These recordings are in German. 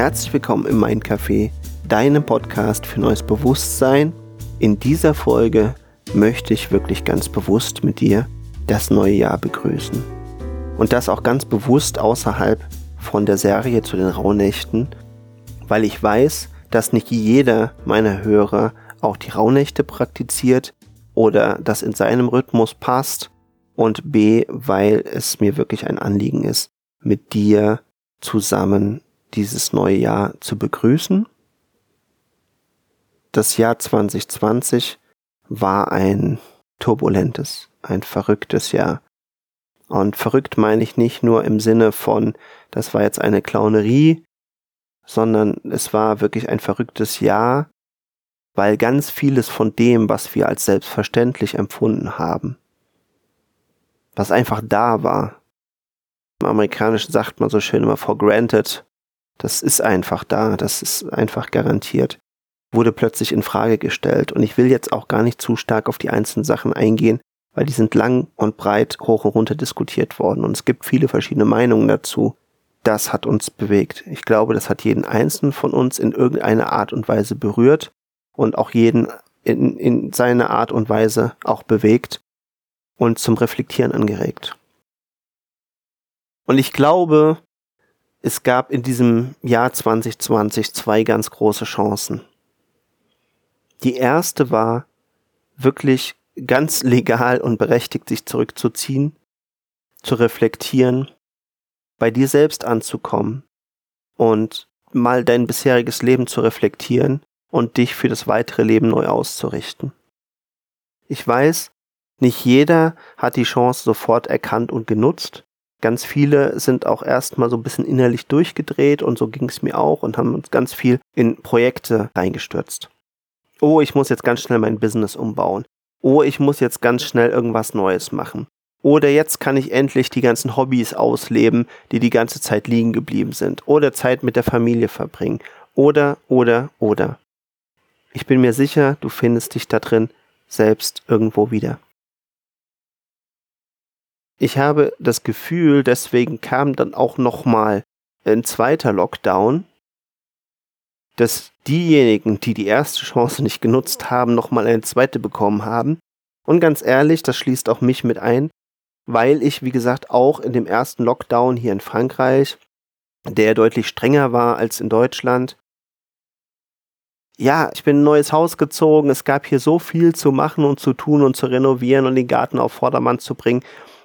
Herzlich willkommen im Mind Café, deinem Podcast für neues Bewusstsein. In dieser Folge möchte ich wirklich ganz bewusst mit dir das neue Jahr begrüßen. Und das auch ganz bewusst außerhalb von der Serie zu den Rauhnächten, weil ich weiß, dass nicht jeder meiner Hörer auch die Rauhnächte praktiziert oder das in seinem Rhythmus passt und B, weil es mir wirklich ein Anliegen ist, mit dir zusammen dieses neue Jahr zu begrüßen. Das Jahr 2020 war ein turbulentes, ein verrücktes Jahr. Und verrückt meine ich nicht nur im Sinne von, das war jetzt eine Clownerie, sondern es war wirklich ein verrücktes Jahr, weil ganz vieles von dem, was wir als selbstverständlich empfunden haben, was einfach da war, im Amerikanischen sagt man so schön immer for granted, das ist einfach da, das ist einfach garantiert, wurde plötzlich in Frage gestellt. Und ich will jetzt auch gar nicht zu stark auf die einzelnen Sachen eingehen, weil die sind lang und breit hoch und runter diskutiert worden und es gibt viele verschiedene Meinungen dazu. Das hat uns bewegt. Ich glaube, das hat jeden Einzelnen von uns in irgendeiner Art und Weise berührt und auch jeden in, in seiner Art und Weise auch bewegt und zum Reflektieren angeregt. Und ich glaube, es gab in diesem Jahr 2020 zwei ganz große Chancen. Die erste war wirklich ganz legal und berechtigt, sich zurückzuziehen, zu reflektieren, bei dir selbst anzukommen und mal dein bisheriges Leben zu reflektieren und dich für das weitere Leben neu auszurichten. Ich weiß, nicht jeder hat die Chance sofort erkannt und genutzt. Ganz viele sind auch erstmal so ein bisschen innerlich durchgedreht und so ging es mir auch und haben uns ganz viel in Projekte reingestürzt. Oh, ich muss jetzt ganz schnell mein Business umbauen. Oh, ich muss jetzt ganz schnell irgendwas Neues machen. Oder jetzt kann ich endlich die ganzen Hobbys ausleben, die die ganze Zeit liegen geblieben sind. Oder Zeit mit der Familie verbringen. Oder, oder, oder. Ich bin mir sicher, du findest dich da drin selbst irgendwo wieder. Ich habe das Gefühl, deswegen kam dann auch nochmal ein zweiter Lockdown, dass diejenigen, die die erste Chance nicht genutzt haben, nochmal eine zweite bekommen haben. Und ganz ehrlich, das schließt auch mich mit ein, weil ich, wie gesagt, auch in dem ersten Lockdown hier in Frankreich, der deutlich strenger war als in Deutschland, ja, ich bin in ein neues Haus gezogen, es gab hier so viel zu machen und zu tun und zu renovieren und den Garten auf Vordermann zu bringen.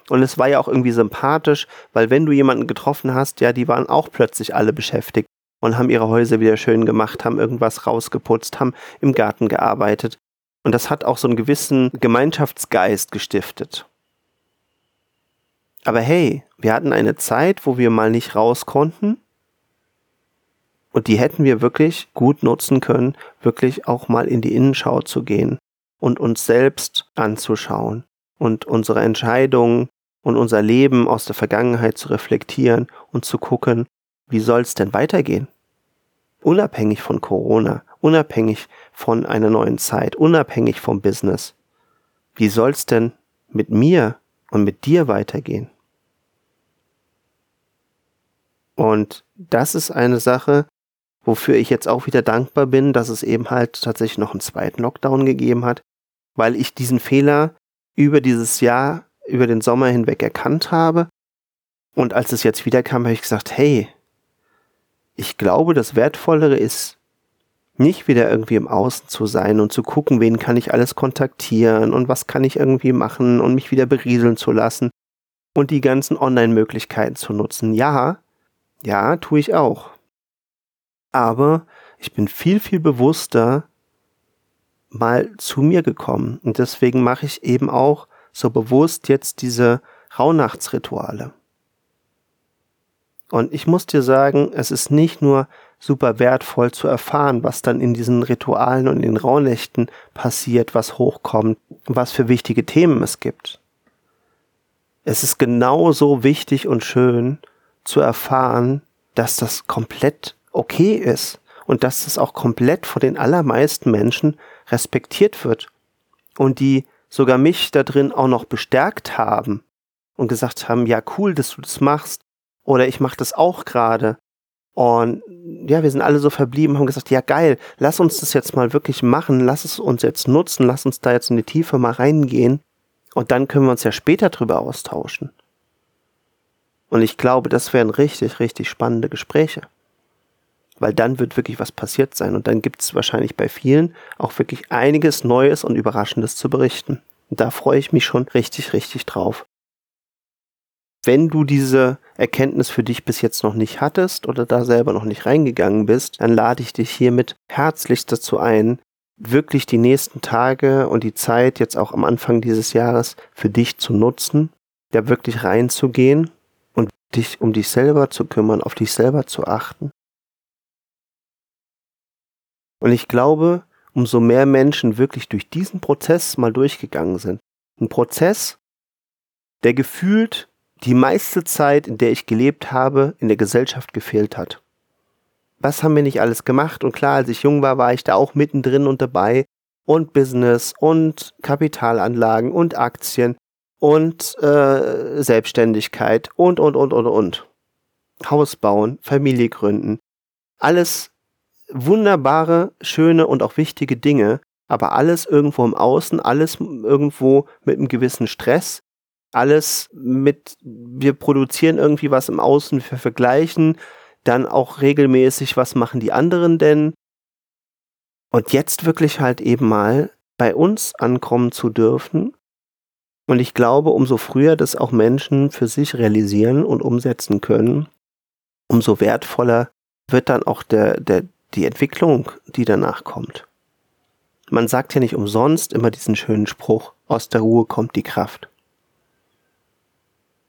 Und es war ja auch irgendwie sympathisch, weil wenn du jemanden getroffen hast, ja, die waren auch plötzlich alle beschäftigt und haben ihre Häuser wieder schön gemacht, haben irgendwas rausgeputzt, haben im Garten gearbeitet. Und das hat auch so einen gewissen Gemeinschaftsgeist gestiftet. Aber hey, wir hatten eine Zeit, wo wir mal nicht raus konnten. Und die hätten wir wirklich gut nutzen können, wirklich auch mal in die Innenschau zu gehen und uns selbst anzuschauen und unsere Entscheidungen und unser Leben aus der Vergangenheit zu reflektieren und zu gucken, wie soll es denn weitergehen? Unabhängig von Corona, unabhängig von einer neuen Zeit, unabhängig vom Business. Wie soll es denn mit mir und mit dir weitergehen? Und das ist eine Sache, wofür ich jetzt auch wieder dankbar bin, dass es eben halt tatsächlich noch einen zweiten Lockdown gegeben hat, weil ich diesen Fehler über dieses Jahr über den Sommer hinweg erkannt habe. Und als es jetzt wieder kam, habe ich gesagt, hey, ich glaube, das Wertvollere ist, nicht wieder irgendwie im Außen zu sein und zu gucken, wen kann ich alles kontaktieren und was kann ich irgendwie machen und mich wieder berieseln zu lassen und die ganzen Online-Möglichkeiten zu nutzen. Ja, ja, tue ich auch. Aber ich bin viel, viel bewusster mal zu mir gekommen und deswegen mache ich eben auch so bewusst jetzt diese Rauhnachtsrituale. Und ich muss dir sagen, es ist nicht nur super wertvoll zu erfahren, was dann in diesen Ritualen und in den Rauhnächten passiert, was hochkommt, was für wichtige Themen es gibt. Es ist genauso wichtig und schön zu erfahren, dass das komplett okay ist und dass das auch komplett von den allermeisten Menschen respektiert wird und die sogar mich da drin auch noch bestärkt haben und gesagt haben, ja cool, dass du das machst oder ich mache das auch gerade Und ja, wir sind alle so verblieben, haben gesagt, ja geil, lass uns das jetzt mal wirklich machen, lass es uns jetzt nutzen, lass uns da jetzt in die Tiefe mal reingehen. Und dann können wir uns ja später drüber austauschen. Und ich glaube, das wären richtig, richtig spannende Gespräche. Weil dann wird wirklich was passiert sein. Und dann gibt es wahrscheinlich bei vielen auch wirklich einiges Neues und Überraschendes zu berichten. Und da freue ich mich schon richtig, richtig drauf. Wenn du diese Erkenntnis für dich bis jetzt noch nicht hattest oder da selber noch nicht reingegangen bist, dann lade ich dich hiermit herzlichst dazu ein, wirklich die nächsten Tage und die Zeit jetzt auch am Anfang dieses Jahres für dich zu nutzen, da wirklich reinzugehen und dich um dich selber zu kümmern, auf dich selber zu achten. Und ich glaube, umso mehr Menschen wirklich durch diesen Prozess mal durchgegangen sind, ein Prozess, der gefühlt die meiste Zeit, in der ich gelebt habe, in der Gesellschaft gefehlt hat. Was haben wir nicht alles gemacht? Und klar, als ich jung war, war ich da auch mittendrin und dabei. Und Business und Kapitalanlagen und Aktien und äh, Selbstständigkeit und, und, und, und, und. Haus bauen, Familie gründen. Alles wunderbare, schöne und auch wichtige Dinge, aber alles irgendwo im Außen, alles irgendwo mit einem gewissen Stress, alles mit, wir produzieren irgendwie was im Außen, wir vergleichen dann auch regelmäßig, was machen die anderen denn? Und jetzt wirklich halt eben mal bei uns ankommen zu dürfen. Und ich glaube, umso früher das auch Menschen für sich realisieren und umsetzen können, umso wertvoller wird dann auch der, der, die Entwicklung, die danach kommt. Man sagt ja nicht umsonst immer diesen schönen Spruch, aus der Ruhe kommt die Kraft.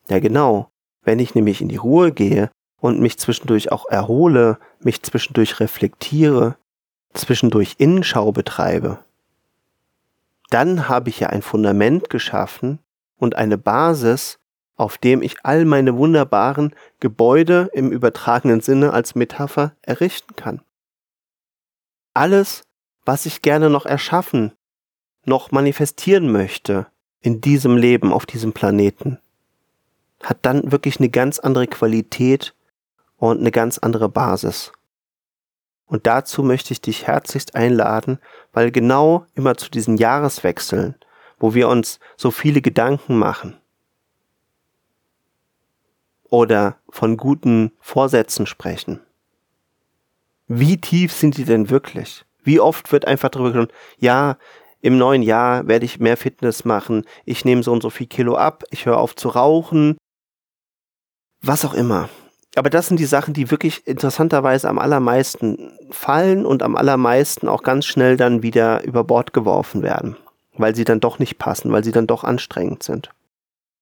Ja, genau. Wenn ich nämlich in die Ruhe gehe und mich zwischendurch auch erhole, mich zwischendurch reflektiere, zwischendurch Innenschau betreibe, dann habe ich ja ein Fundament geschaffen und eine Basis, auf dem ich all meine wunderbaren Gebäude im übertragenen Sinne als Metapher errichten kann. Alles, was ich gerne noch erschaffen, noch manifestieren möchte in diesem Leben auf diesem Planeten, hat dann wirklich eine ganz andere Qualität und eine ganz andere Basis. Und dazu möchte ich dich herzlichst einladen, weil genau immer zu diesen Jahreswechseln, wo wir uns so viele Gedanken machen oder von guten Vorsätzen sprechen, wie tief sind die denn wirklich? Wie oft wird einfach darüber gesprochen, ja, im neuen Jahr werde ich mehr Fitness machen, ich nehme so und so viel Kilo ab, ich höre auf zu rauchen, was auch immer. Aber das sind die Sachen, die wirklich interessanterweise am allermeisten fallen und am allermeisten auch ganz schnell dann wieder über Bord geworfen werden, weil sie dann doch nicht passen, weil sie dann doch anstrengend sind.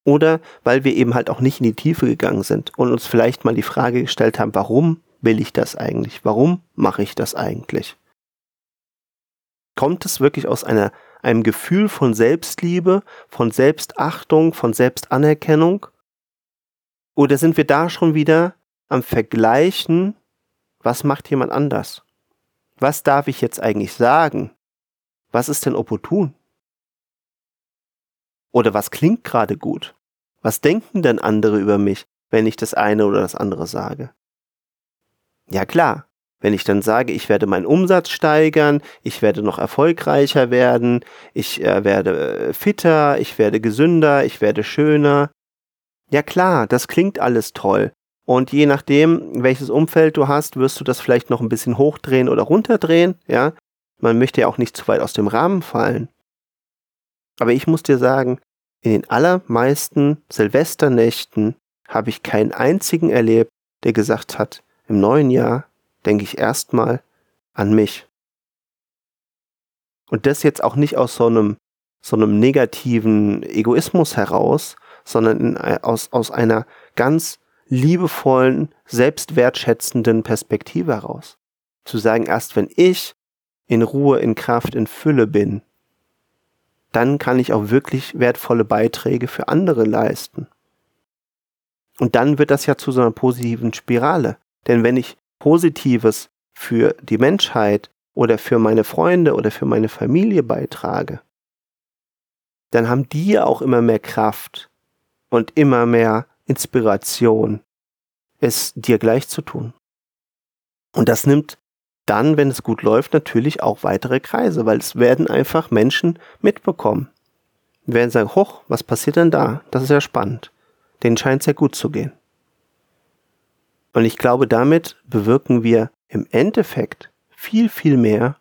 Oder weil wir eben halt auch nicht in die Tiefe gegangen sind und uns vielleicht mal die Frage gestellt haben, warum will ich das eigentlich? Warum mache ich das eigentlich? Kommt es wirklich aus einer, einem Gefühl von Selbstliebe, von Selbstachtung, von Selbstanerkennung? Oder sind wir da schon wieder am Vergleichen, was macht jemand anders? Was darf ich jetzt eigentlich sagen? Was ist denn opportun? Oder was klingt gerade gut? Was denken denn andere über mich, wenn ich das eine oder das andere sage? Ja klar, wenn ich dann sage, ich werde meinen Umsatz steigern, ich werde noch erfolgreicher werden, ich äh, werde äh, fitter, ich werde gesünder, ich werde schöner, ja klar, das klingt alles toll. Und je nachdem, welches Umfeld du hast, wirst du das vielleicht noch ein bisschen hochdrehen oder runterdrehen, ja. Man möchte ja auch nicht zu weit aus dem Rahmen fallen. Aber ich muss dir sagen, in den allermeisten Silvesternächten habe ich keinen einzigen erlebt, der gesagt hat, im neuen Jahr denke ich erstmal an mich. Und das jetzt auch nicht aus so einem, so einem negativen Egoismus heraus, sondern in, äh, aus, aus einer ganz liebevollen, selbstwertschätzenden Perspektive heraus. Zu sagen, erst wenn ich in Ruhe, in Kraft, in Fülle bin, dann kann ich auch wirklich wertvolle Beiträge für andere leisten. Und dann wird das ja zu so einer positiven Spirale. Denn wenn ich Positives für die Menschheit oder für meine Freunde oder für meine Familie beitrage, dann haben die ja auch immer mehr Kraft, und immer mehr Inspiration, es dir gleich zu tun. Und das nimmt dann, wenn es gut läuft, natürlich auch weitere Kreise, weil es werden einfach Menschen mitbekommen. Wir werden sagen, hoch, was passiert denn da? Das ist ja spannend. Denen scheint es ja gut zu gehen. Und ich glaube, damit bewirken wir im Endeffekt viel, viel mehr,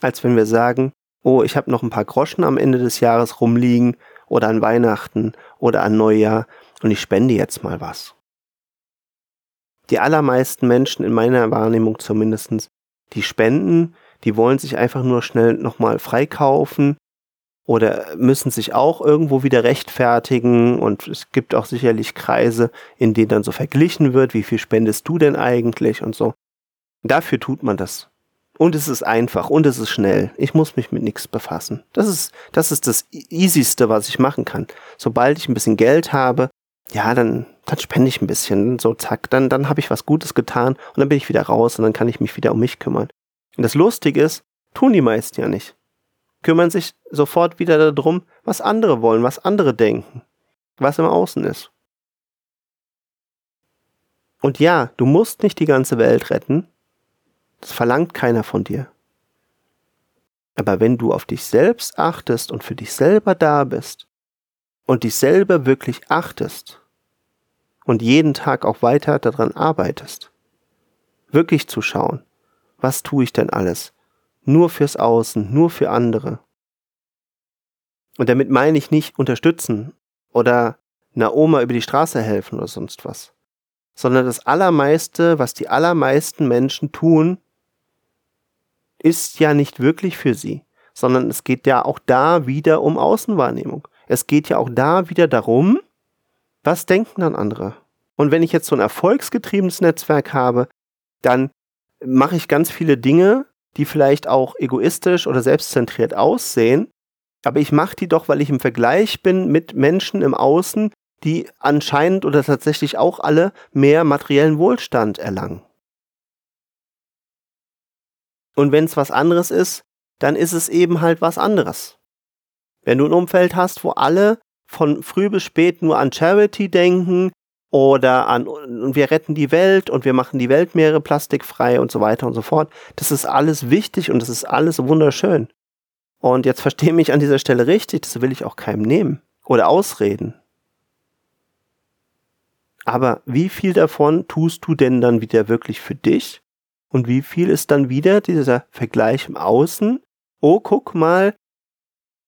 als wenn wir sagen, oh, ich habe noch ein paar Groschen am Ende des Jahres rumliegen oder an Weihnachten oder an Neujahr und ich spende jetzt mal was. Die allermeisten Menschen in meiner Wahrnehmung zumindest, die spenden, die wollen sich einfach nur schnell nochmal freikaufen oder müssen sich auch irgendwo wieder rechtfertigen und es gibt auch sicherlich Kreise, in denen dann so verglichen wird, wie viel spendest du denn eigentlich und so. Dafür tut man das. Und es ist einfach und es ist schnell. Ich muss mich mit nichts befassen. Das ist, das ist das easyste, was ich machen kann. Sobald ich ein bisschen Geld habe, ja, dann, dann spende ich ein bisschen. So, zack, dann, dann habe ich was Gutes getan und dann bin ich wieder raus und dann kann ich mich wieder um mich kümmern. Und das Lustige ist, tun die meisten ja nicht. Kümmern sich sofort wieder darum, was andere wollen, was andere denken, was im Außen ist. Und ja, du musst nicht die ganze Welt retten, das verlangt keiner von dir. Aber wenn du auf dich selbst achtest und für dich selber da bist und dich selber wirklich achtest und jeden Tag auch weiter daran arbeitest, wirklich zu schauen, was tue ich denn alles? Nur fürs Außen, nur für andere. Und damit meine ich nicht unterstützen oder einer Oma über die Straße helfen oder sonst was, sondern das Allermeiste, was die allermeisten Menschen tun, ist ja nicht wirklich für sie, sondern es geht ja auch da wieder um Außenwahrnehmung. Es geht ja auch da wieder darum, was denken dann andere. Und wenn ich jetzt so ein erfolgsgetriebenes Netzwerk habe, dann mache ich ganz viele Dinge, die vielleicht auch egoistisch oder selbstzentriert aussehen, aber ich mache die doch, weil ich im Vergleich bin mit Menschen im Außen, die anscheinend oder tatsächlich auch alle mehr materiellen Wohlstand erlangen. Und wenn es was anderes ist, dann ist es eben halt was anderes. Wenn du ein Umfeld hast, wo alle von früh bis spät nur an Charity denken oder an und wir retten die Welt und wir machen die Weltmeere plastikfrei und so weiter und so fort, das ist alles wichtig und das ist alles wunderschön. Und jetzt verstehe mich an dieser Stelle richtig, das will ich auch keinem nehmen oder ausreden. Aber wie viel davon tust du denn dann wieder wirklich für dich und wie viel ist dann wieder dieser Vergleich im Außen? Oh, guck mal,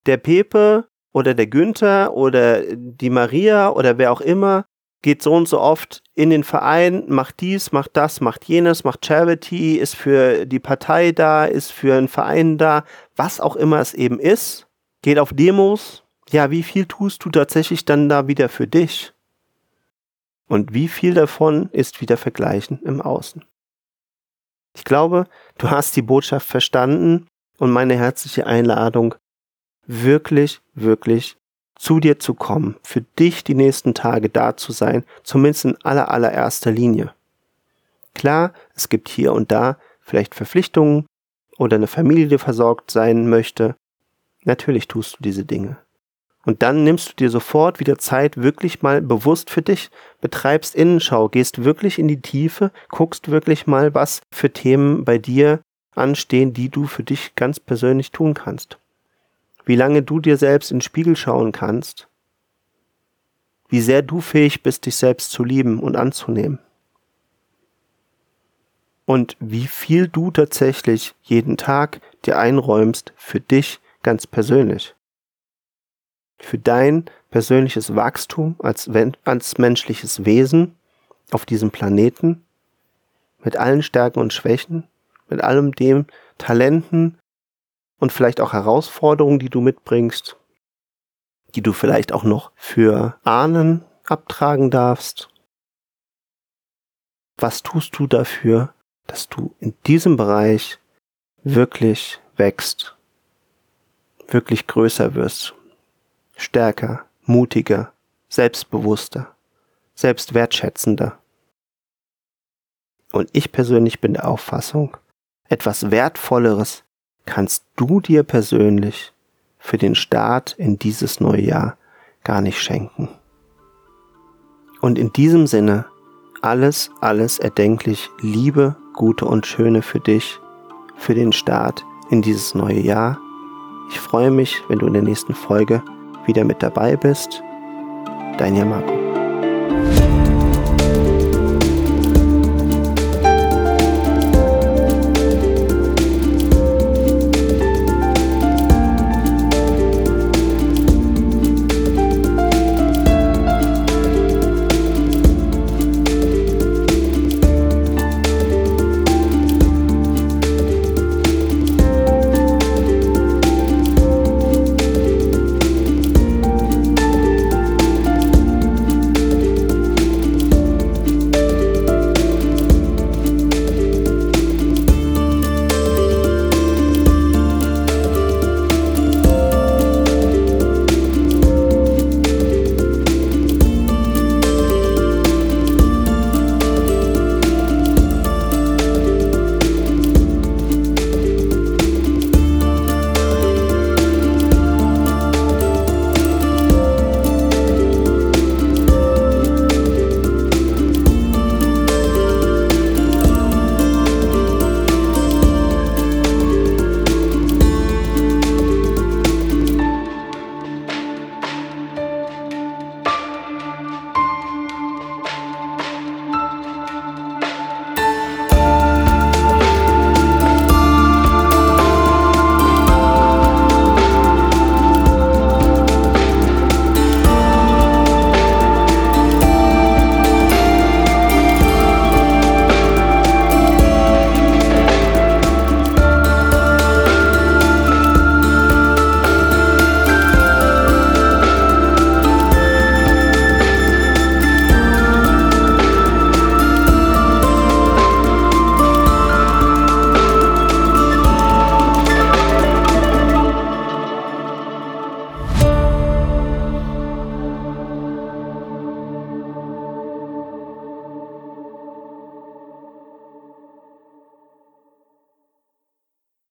der Pepe oder der Günther oder die Maria oder wer auch immer geht so und so oft in den Verein, macht dies, macht das, macht jenes, macht Charity, ist für die Partei da, ist für einen Verein da, was auch immer es eben ist, geht auf Demos. Ja, wie viel tust du tatsächlich dann da wieder für dich? Und wie viel davon ist wieder vergleichen im Außen? Ich glaube, du hast die Botschaft verstanden und meine herzliche Einladung, wirklich, wirklich zu dir zu kommen, für dich die nächsten Tage da zu sein, zumindest in aller allererster Linie. Klar, es gibt hier und da vielleicht Verpflichtungen oder eine Familie, die versorgt sein möchte. Natürlich tust du diese Dinge. Und dann nimmst du dir sofort wieder Zeit, wirklich mal bewusst für dich, betreibst Innenschau, gehst wirklich in die Tiefe, guckst wirklich mal, was für Themen bei dir anstehen, die du für dich ganz persönlich tun kannst. Wie lange du dir selbst in den Spiegel schauen kannst, wie sehr du fähig bist, dich selbst zu lieben und anzunehmen. Und wie viel du tatsächlich jeden Tag dir einräumst für dich ganz persönlich für dein persönliches Wachstum als, als menschliches Wesen auf diesem Planeten, mit allen Stärken und Schwächen, mit allem dem Talenten und vielleicht auch Herausforderungen, die du mitbringst, die du vielleicht auch noch für Ahnen abtragen darfst. Was tust du dafür, dass du in diesem Bereich wirklich wächst, wirklich größer wirst, stärker, mutiger, selbstbewusster, selbstwertschätzender. Und ich persönlich bin der Auffassung, etwas Wertvolleres kannst du dir persönlich für den Start in dieses neue Jahr gar nicht schenken. Und in diesem Sinne alles, alles erdenklich Liebe, Gute und Schöne für dich, für den Start in dieses neue Jahr. Ich freue mich, wenn du in der nächsten Folge wieder mit dabei bist. Dein Yamako.